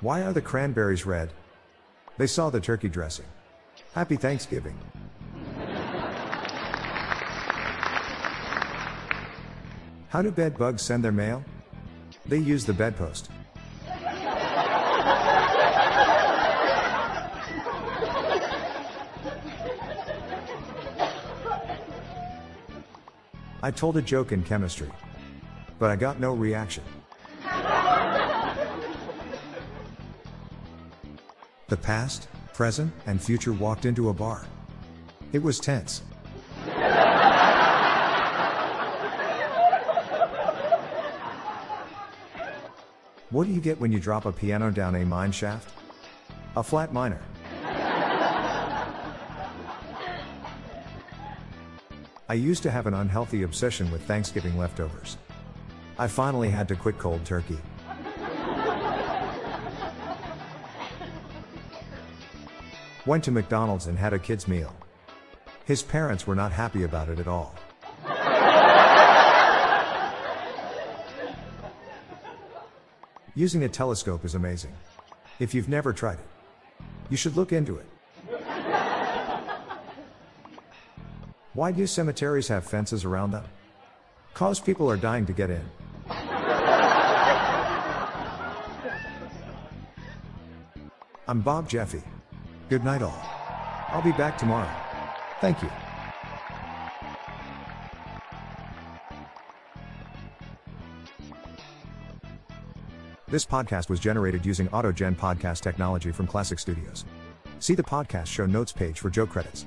Why are the cranberries red? They saw the turkey dressing. Happy Thanksgiving. How do bed bugs send their mail? They use the bedpost. I told a joke in chemistry, but I got no reaction. The past, present, and future walked into a bar. It was tense. What do you get when you drop a piano down a mine shaft? A flat minor. I used to have an unhealthy obsession with Thanksgiving leftovers. I finally had to quit cold turkey. Went to McDonald's and had a kid's meal. His parents were not happy about it at all. Using a telescope is amazing. If you've never tried it, you should look into it. Why do cemeteries have fences around them? Cause people are dying to get in. I'm Bob Jeffy. Good night, all. I'll be back tomorrow. Thank you. This podcast was generated using AutoGen podcast technology from Klassic Studios. See the podcast show notes page for Joe credits.